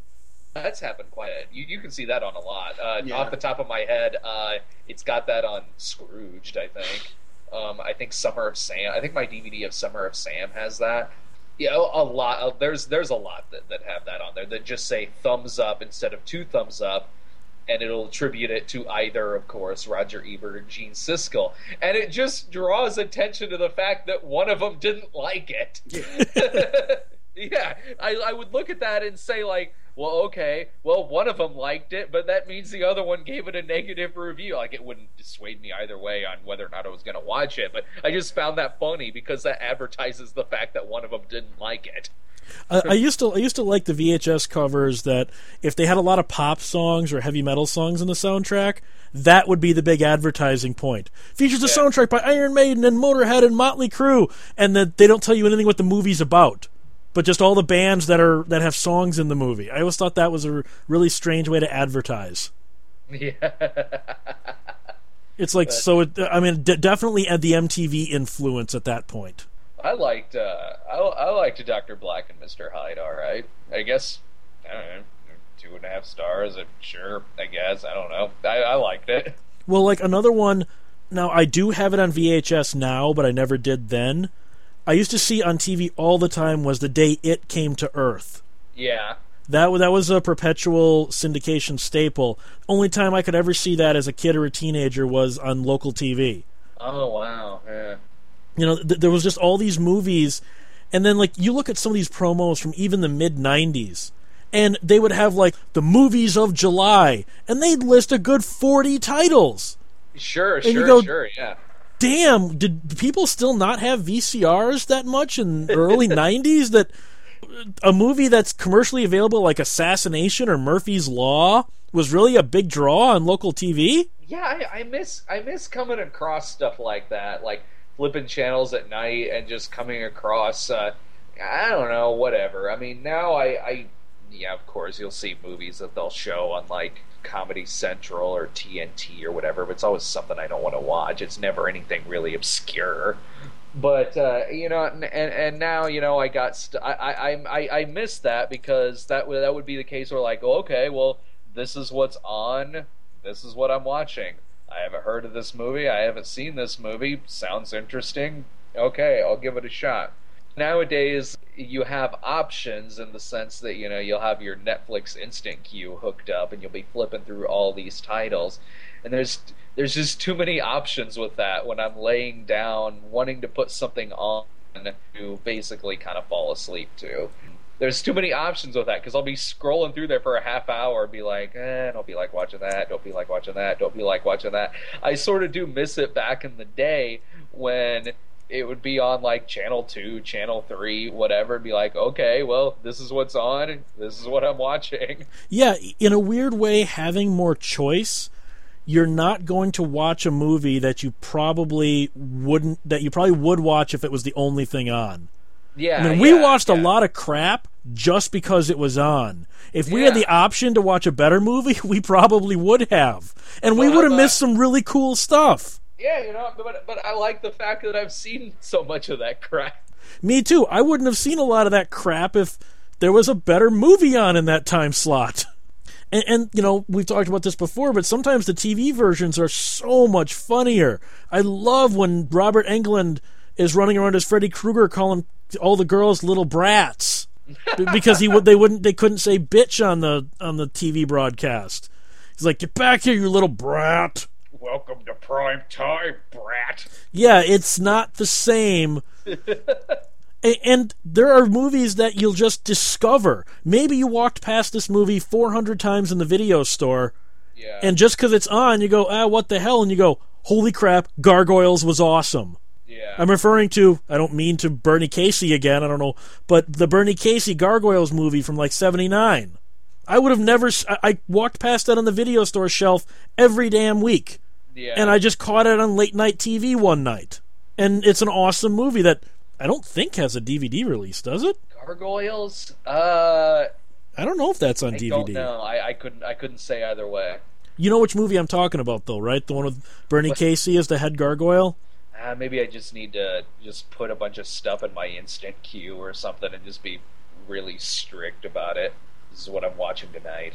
B: that's happened quite a. You, you can see that on a lot. Uh,
C: Yeah.
B: Off the top of my head, uh, it's got that on Scrooged. I think. Um, I think Summer of Sam. I think my DVD of Summer of Sam has that. Yeah, a lot. Uh, there's there's a lot that, that have that on there that just say thumbs up instead of two thumbs up, and it'll attribute it to either, of course, Roger Ebert or Gene Siskel, and it just draws attention to the fact that one of them didn't like it. yeah, I, I would look at that and say like, well, okay, well, one of them liked it, but that means the other one gave it a negative review. Like, it wouldn't dissuade me either way on whether or not I was going to watch it, but I just found that funny because that advertises the fact that one of them didn't like it.
A: I, I used to I used to like the VHS covers that if they had a lot of pop songs or heavy metal songs in the soundtrack, that would be the big advertising point. Features a
B: Yeah.
A: soundtrack by Iron Maiden and Motorhead and Motley Crue, and that they don't tell you anything what the movie's about, but just all the bands that are that have songs in the movie. I always thought that was a really strange way to advertise.
B: Yeah.
A: It's like so. It, I mean, d- definitely at the MTV influence at that point.
B: I liked uh, I, I liked Doctor Black and Mister Hyde. All right, I guess I don't know, two and a half stars. uh, Sure, I guess I don't know. I, I liked it.
A: Well, like another one. Now I do have it on VHS now, but I never did then. I used to see on TV all the time was the day it came to Earth.
B: Yeah,
A: That that was a perpetual syndication staple. Only time I could ever see that as a kid or a teenager was on local TV.
B: Oh wow, yeah.
A: You know, th- there was just all these movies, and then like you look at some of these promos from even the mid '90s, and they would have like the movies of July, and they'd list a good forty titles.
B: Sure,
A: you
B: sure,
A: go-
B: sure, yeah.
A: Damn, did people still not have VCRs that much in the early 90s that a movie that's commercially available like Assassination or Murphy's Law was really a big draw on local TV?
B: Yeah, I, I miss I miss coming across stuff like that, like flipping channels at night and just coming across. Uh, I don't know, whatever. I mean, now I, I, yeah, of course you'll see movies that they'll show on like Comedy Central or TNT or whatever, but it's always something I don't want to watch. It's never anything really obscure. But uh, you know, and, and now you know I got st- I, I I I miss that because that would that would be the case where like, okay, well, this is what's on this is what I'm watching. I haven't heard of this movie. I haven't seen this movie. Sounds interesting. Okay, I'll give it a shot. Nowadays, you have options in the sense that you know you'll have your Netflix instant queue hooked up, and you'll be flipping through all these titles. And there's there's just too many options with that when I'm laying down wanting to put something on to basically kind of fall asleep to there's too many options with that because I'll be scrolling through there for a half hour and be like, eh, don't be like watching that, don't be like watching that, don't be like watching that. I sort of do miss it back in the day when it would be on like channel two, channel three, whatever, and be like, okay, well, this is what's on, this is what I'm watching.
A: Yeah, in a weird way, having more choice, you're not going to watch a movie that you probably wouldn't, that you probably would watch if it was the only thing on.
B: Yeah,
A: I mean, we
B: yeah,
A: watched a lot of crap just because it was on. If we had the option to watch a better movie, we probably would have. And we
B: Well,
A: would have missed some really cool stuff.
B: Yeah, you know, but but I like the fact that I've seen so much of that crap.
A: Me too. I wouldn't have seen a lot of that crap if there was a better movie on in that time slot. And, and you know, we've talked about this before, but sometimes the TV versions are so much funnier. I love when Robert Englund is running around as Freddy Krueger calling all the girls little brats because he would they wouldn't they couldn't say bitch on the on the TV broadcast. He's like, "Get back here, you little brat."
B: Welcome to prime time, brat.
A: Yeah, it's not the same. And there are movies that you'll just discover. Maybe you walked past this movie 400 times in the video store,
B: Yeah.
A: and just because it's on, you go, ah, what the hell? And you go, holy crap, Gargoyles was awesome.
B: yeah.
A: I'm referring to, I don't mean to Bernie Casey again, I don't know, but the Bernie Casey Gargoyles movie from like 79. I would have never, I walked past that on the video store shelf every damn week
B: yeah.
A: and I just caught it on late night TV one night. and it's an awesome movie that I don't think has a DVD release, does it?
B: Gargoyles. Uh,
A: I don't know if that's on
B: I
A: DVD.
B: don't know. I, I couldn't. I couldn't say either way.
A: You know which movie I'm talking about, though, right? The one with Bernie
B: What?
A: Casey as the head gargoyle.
B: Uh, maybe I just need to just put a bunch of stuff in my instant queue or something and just be really strict about it. This is what I'm watching tonight.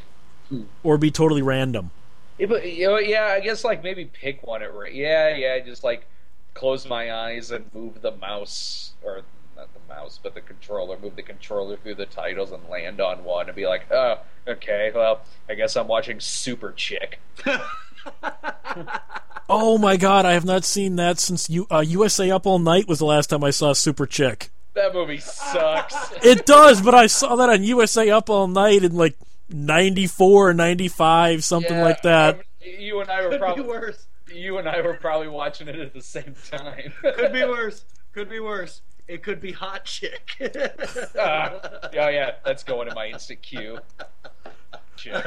A: or be totally random.
B: Yeah, but, you know, yeah, I guess like maybe pick one at ra- yeah, yeah, just like close my eyes and move the mouse or not the mouse, but the controller, move the controller through the titles and land on one and be like, oh, okay, well, I guess I'm watching Super Chick.
A: Oh my god, I have not seen that since U- uh, USA Up All Night was the last time I saw Super Chick.
B: That movie sucks.
A: It does, but I saw that on USA Up All Night and like 94 or 95, something
B: Yeah,
A: like that.
B: um, you and I were
C: Could be
B: probably
C: worse.
B: you and I were probably watching it at the same time.
C: Could be worse. Could be worse. It could be hot chick.
B: Ah, oh yeah, that's going in my instant queue. Chick.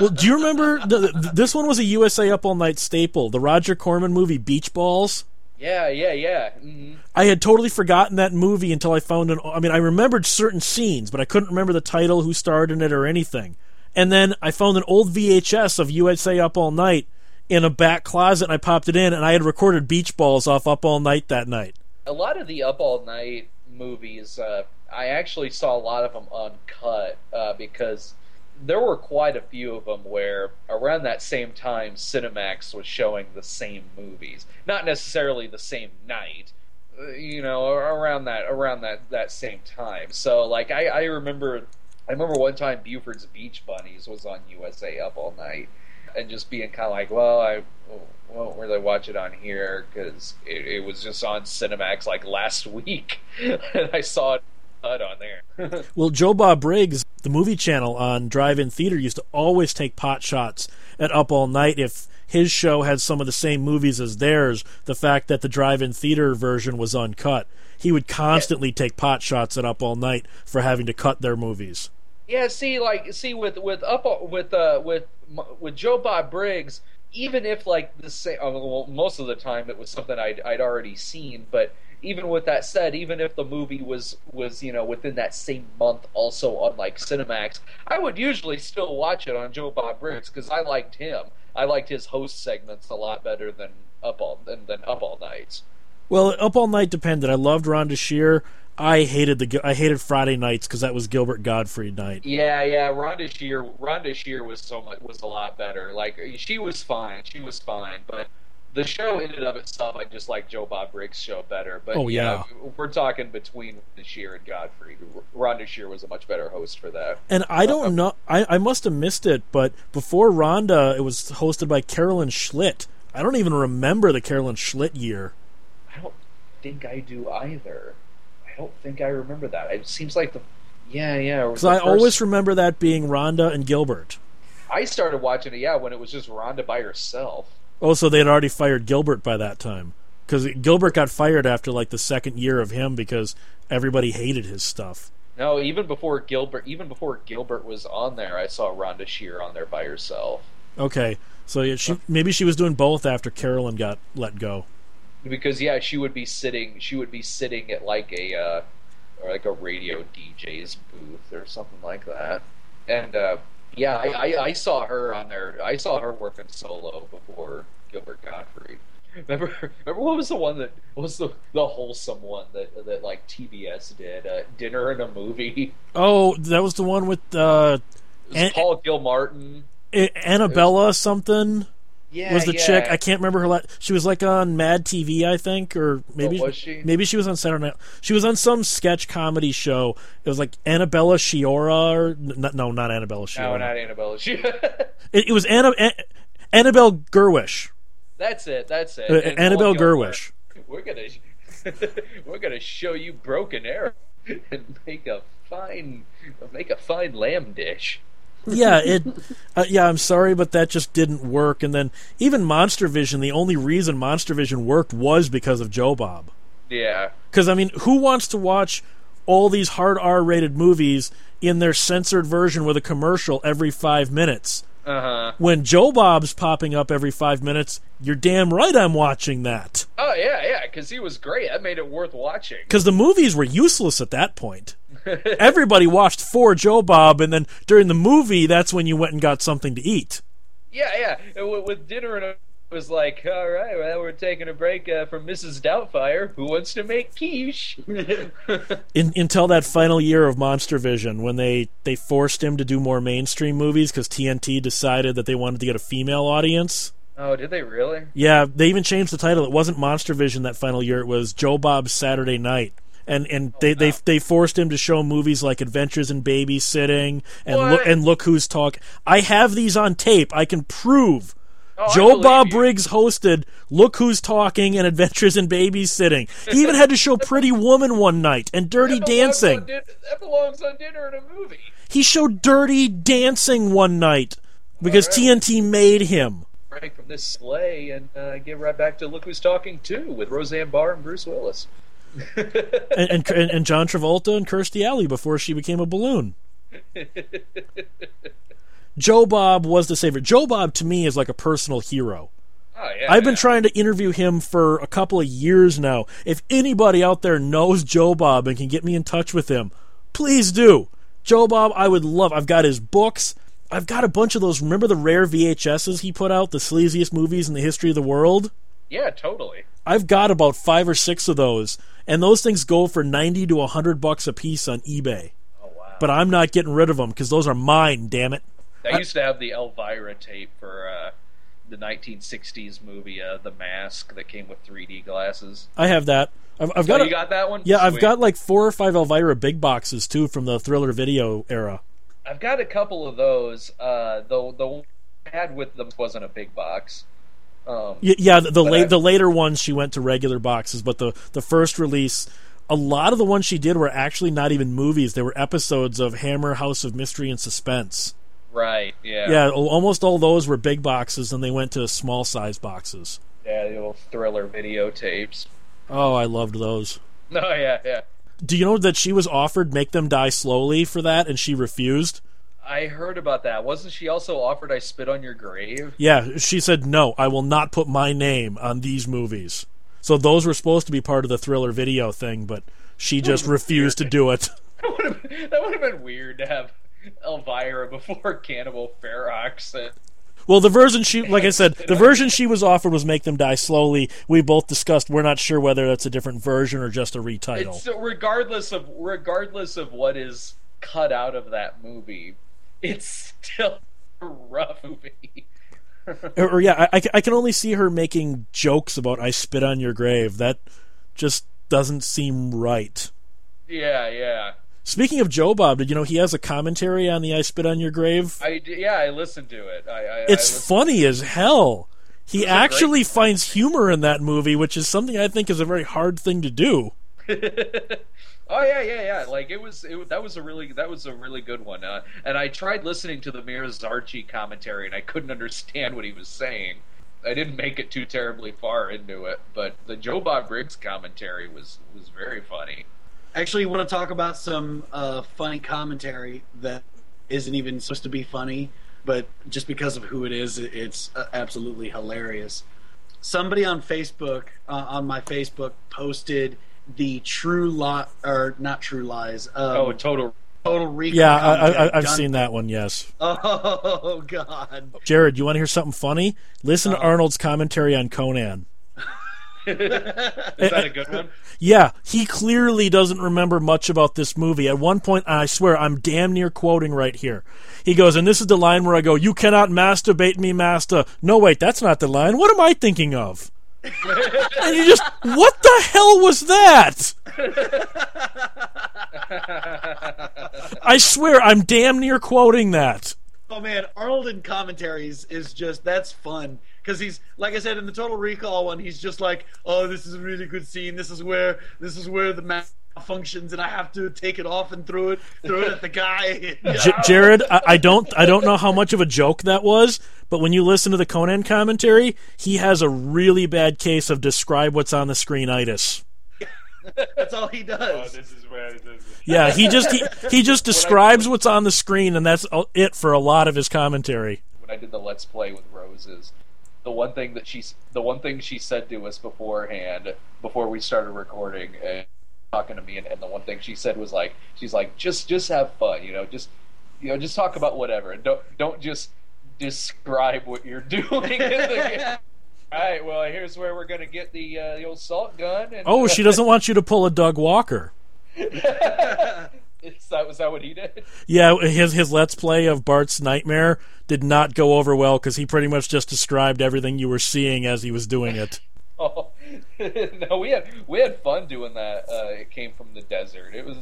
A: Well, do you remember the, th- this one was a USA Up All Night staple, the Roger Corman movie Beach Balls?
B: Yeah, yeah, yeah. hmm
A: I had totally forgotten that movie until I found an. I mean, I remembered certain scenes, but I couldn't remember the title, who starred in it, or anything. And then I found an old VHS of USA Up All Night in a back closet, and I popped it in, and I had recorded Beach Balls off Up All Night that night.
B: A lot of the Up All Night movies, uh, I actually saw a lot of them uncut uh, because there were quite a few of them where around that same time Cinemax was showing the same movies, not necessarily the same night, uh, you know, around that around that that same time. So like I, I remember I remember one time Buford's Beach Bunnies was on USA Up All Night, and just being kind of like, well, I won't really watch it on here because it, it was just on Cinemax like last week, and I saw it cut on there.
A: Well, Joe Bob Briggs, the movie channel on Drive-In Theater, used to always take pot shots at Up All Night if his show had some of the same movies as theirs. The fact that the Drive-In Theater version was uncut, he would constantly take pot shots at Up All Night for having to cut their movies.
B: Yeah, see, like, see, with with up with uh with with Joe Bob Briggs, even if like the same, uh, well, most of the time it was something I'd I'd already seen, but even with that said, even if the movie was was you know within that same month also on like Cinemax, I would usually still watch it on Joe Bob Briggs because I liked him. I liked his host segments a lot better than Up All than, than Up All Nights.
A: Well, Up All Night depended. I loved Rhonda Shear. I hated the I hated Friday nights because that was Gilbert Gottfried night.
B: Yeah, yeah. Rhonda Shear, Rhonda Shear was so much was a lot better. Like she was fine, she was fine, but the show in and of itself, I just like Joe Bob Briggs' show better. But
A: Oh,
B: you
A: yeah.
B: know, we're talking between Shear and Gottfried. Rhonda Shear was a much better host for that.
A: And I don't um, know. I, I must have missed it, but before Rhonda, it was hosted by Carolyn Schlitt. I don't even remember the Carolyn Schlitt year.
B: I don't think I do either. I don't think I remember that. It seems like the yeah, yeah.
A: Because I always remember that being Rhonda and Gilbert.
B: I started watching it yeah when it was just Rhonda by herself.
A: Oh, so they had already fired Gilbert by that time. Because Gilbert got fired after like the second year of him because everybody hated his stuff.
B: No, even before Gilbert, even before Gilbert was on there, I saw Rhonda Shear on there by herself.
A: Okay, so yeah, she maybe she was doing both after Carolyn got let go.
B: because yeah, she would be sitting. She would be sitting at like a uh, or like a radio DJ's booth or something like that. And uh, yeah, I, I, I saw her on there. I saw her working solo before Gilbert Gottfried. Remember, remember what was the one that what was the the wholesome one that that like TBS did? Uh, Dinner and a movie.
A: Oh, that was the one with uh,
B: was
A: And-
B: Paul Gilmartin.
A: A- Annabella something.
B: Yeah,
A: was the
B: yeah.
A: chick? I can't remember her. La- she was like on Mad TV, I think, or maybe
B: Oh, was she?
A: maybe she was on Saturday Night. She was on some sketch comedy show. It was like Annabella Sciorra, or n- no, not Annabella
B: Sciorra.
A: No,
B: not Annabella She,
A: it, it was Anna, An- Annabelle Gurwitch.
B: that's it. That's it.
A: Uh, Annabelle Gurwitch.
B: We're gonna we're gonna show you broken arrow and make a fine make a fine lamb dish.
A: Yeah, it. Uh, yeah, I'm sorry, but that just didn't work. And then even Monster Vision, the only reason Monster Vision worked was because of Joe Bob.
B: Yeah,
A: Because I mean, who wants to watch all these hard R-rated movies in their censored version with a commercial every five minutes?
B: Uh huh.
A: When Joe Bob's popping up every five minutes, you're damn right I'm watching that.
B: Oh yeah, yeah, because he was great. That made it worth watching.
A: Because the movies were useless at that point. Everybody watched for Joe Bob, and then during the movie, that's when you went and got something to eat.
B: Yeah, yeah. With, dinner and it was like, all right, well, we're taking a break uh, from Mrs. Doubtfire. Who wants to make quiche?
A: In, until that final year of Monster Vision, when they, they forced him to do more mainstream movies because TNT decided that they wanted to get a female audience.
B: oh, did they really?
A: Yeah, they even changed the title. It wasn't Monster Vision that final year. It was Joe Bob's Saturday Night. And and they, they they forced him to show movies like Adventures in Babysitting and look and look who's talk. I have these on tape. I can prove.
B: Oh,
A: Joe Bob
B: you.
A: Briggs hosted Look Who's Talking and Adventures in Babysitting. He even had to show Pretty Woman one night and Dirty
B: That
A: Dancing.
B: din- that belongs on dinner in a movie.
A: He showed Dirty Dancing one night because
B: Alright.
A: TNT made him.
B: Break from this sleigh and uh, get right back to Look Who's Talking too with Roseanne Barr and Bruce Willis.
A: And, and and John Travolta and Kirstie Alley before she became a balloon. Joe Bob was the savior. Joe Bob to me is like a personal hero.
B: Oh yeah.
A: I've been
B: yeah.
A: trying to interview him for a couple of years now. If anybody out there knows Joe Bob and can get me in touch with him, please do. Joe Bob, I would love. I've got his books. I've got a bunch of those. Remember the rare VHSs he put out, the sleaziest movies in the history of the world?
B: Yeah, totally.
A: I've got about five or six of those, and those things go for ninety to hundred bucks a piece on eBay.
B: Oh wow.
A: But I'm not getting rid of them because those are mine. Damn it!
B: I used to have the Elvira tape for uh, the 1960s movie, uh, The Mask, that came with 3D glasses.
A: I have that. I've, I've
B: Oh,
A: got.
B: you got that one?
A: yeah, I've got like four or five Elvira big boxes too from the Thriller video era.
B: I've got a couple of those. Uh, the the one I had with them wasn't a big box. Um,
A: yeah, the the, la-
B: I-
A: the later ones she went to regular boxes, but the the first release, a lot of the ones she did were actually not even movies; they were episodes of Hammer House of Mystery and Suspense.
B: Right. Yeah.
A: Yeah, almost all those were big boxes, and they went to small size boxes.
B: Yeah, the old thriller videotapes.
A: Oh, I loved those.
B: No, yeah, yeah.
A: Do you know that she was offered "Make Them Die Slowly" for that, and she refused?
B: I heard about that. Wasn't she also offered "I Spit on Your Grave"?
A: Yeah, she said, "No, I will not put my name on these movies." So those were supposed to be part of the thriller video thing, but she just refused to do it.
B: That would have been, that would have been weird to have Elvira before Cannibal Ferox. And,
A: Well, the version she, like I said, the version she was offered was "Make Them Die Slowly." We both discussed we're not sure whether that's a different version or just a retitle.
B: it's regardless of regardless of what is cut out of that movie, it's still a rough movie.
A: or, or, yeah, I, I can only see her making jokes about "I spit on your grave." That just doesn't seem right.
B: yeah, yeah.
A: Speaking of Joe Bob, did you know he has a commentary on the "I spit on your grave"?
B: I yeah, I listened to it. I, I
A: It's funny as hell. He actually finds humor in that movie, which is something I think is a very hard thing to do.
B: oh yeah, yeah, yeah. Like it was, it, that was a really, that was a really good one. Uh, and I tried listening to the Meir Zarchi commentary, and I couldn't understand what he was saying. I didn't make it too terribly far into it, but the Joe Bob Briggs commentary was was very funny.
C: Actually, you want to talk about some uh, funny commentary that isn't even supposed to be funny, but just because of who it is, it's uh, absolutely hilarious. Somebody on Facebook, uh, on my Facebook, posted the True Lot, or not True Lies, um,
B: oh, total.
C: Total Recall.
A: Yeah, I, I, I've
C: done-
A: seen that one. Yes,
C: Oh God!
A: Jared, you want to hear something funny? Listen to Arnold's commentary on Conan.
B: Is that a good one?
A: Yeah, he clearly doesn't remember much about this movie. At one point, I swear, I'm damn near quoting right here. He goes, and this is the line where I go, "You cannot masturbate me, master." No, wait, that's not the line. What am I thinking of? and you just, what the hell was that? I swear, I'm damn near quoting that.
C: Oh man, Arnold in commentaries is just that's fun because he's like I said in the Total Recall one, he's just like, oh, this is a really good scene. This is where this is where the map functions, and I have to take it off and throw it throw it at the guy.
A: J- Jared, I, I don't, I don't know how much of a joke that was, but when you listen to the Conan commentary, he has a really bad case of describe what's on the screen itis.
C: that's all he
D: Oh,
C: does.
D: this is where this is.
A: Yeah, he just he, he just describes what's on the screen, and that's uh, it for a lot of his commentary.
B: When I did the Let's Play with Roses. The one thing that she's the one thing she said to us beforehand, before we started recording and talking to me, and, and the one thing she said was like, she's like, just just have fun, you know, just you know, just talk about whatever, and don't don't just describe what you're doing. in the game. All right, well, here's where we're gonna get the uh, the old salt gun. And,
E: Oh, she doesn't want you to pull a Doug Walker.
B: Is that was that what he did?
E: Yeah, his his let's play of Bart's Nightmare did not go over well because he pretty much just described everything you were seeing as he was doing it.
B: No, we had we had fun doing that. Uh, it came from the desert. It was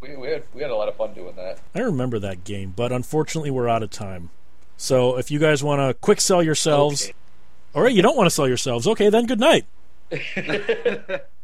B: we, we had we had a lot of fun doing that.
E: I remember that game, but unfortunately we're out of time. So if you guys want to quick sell yourselves,
B: Okay.
E: or you don't want to sell yourselves, okay, then good night.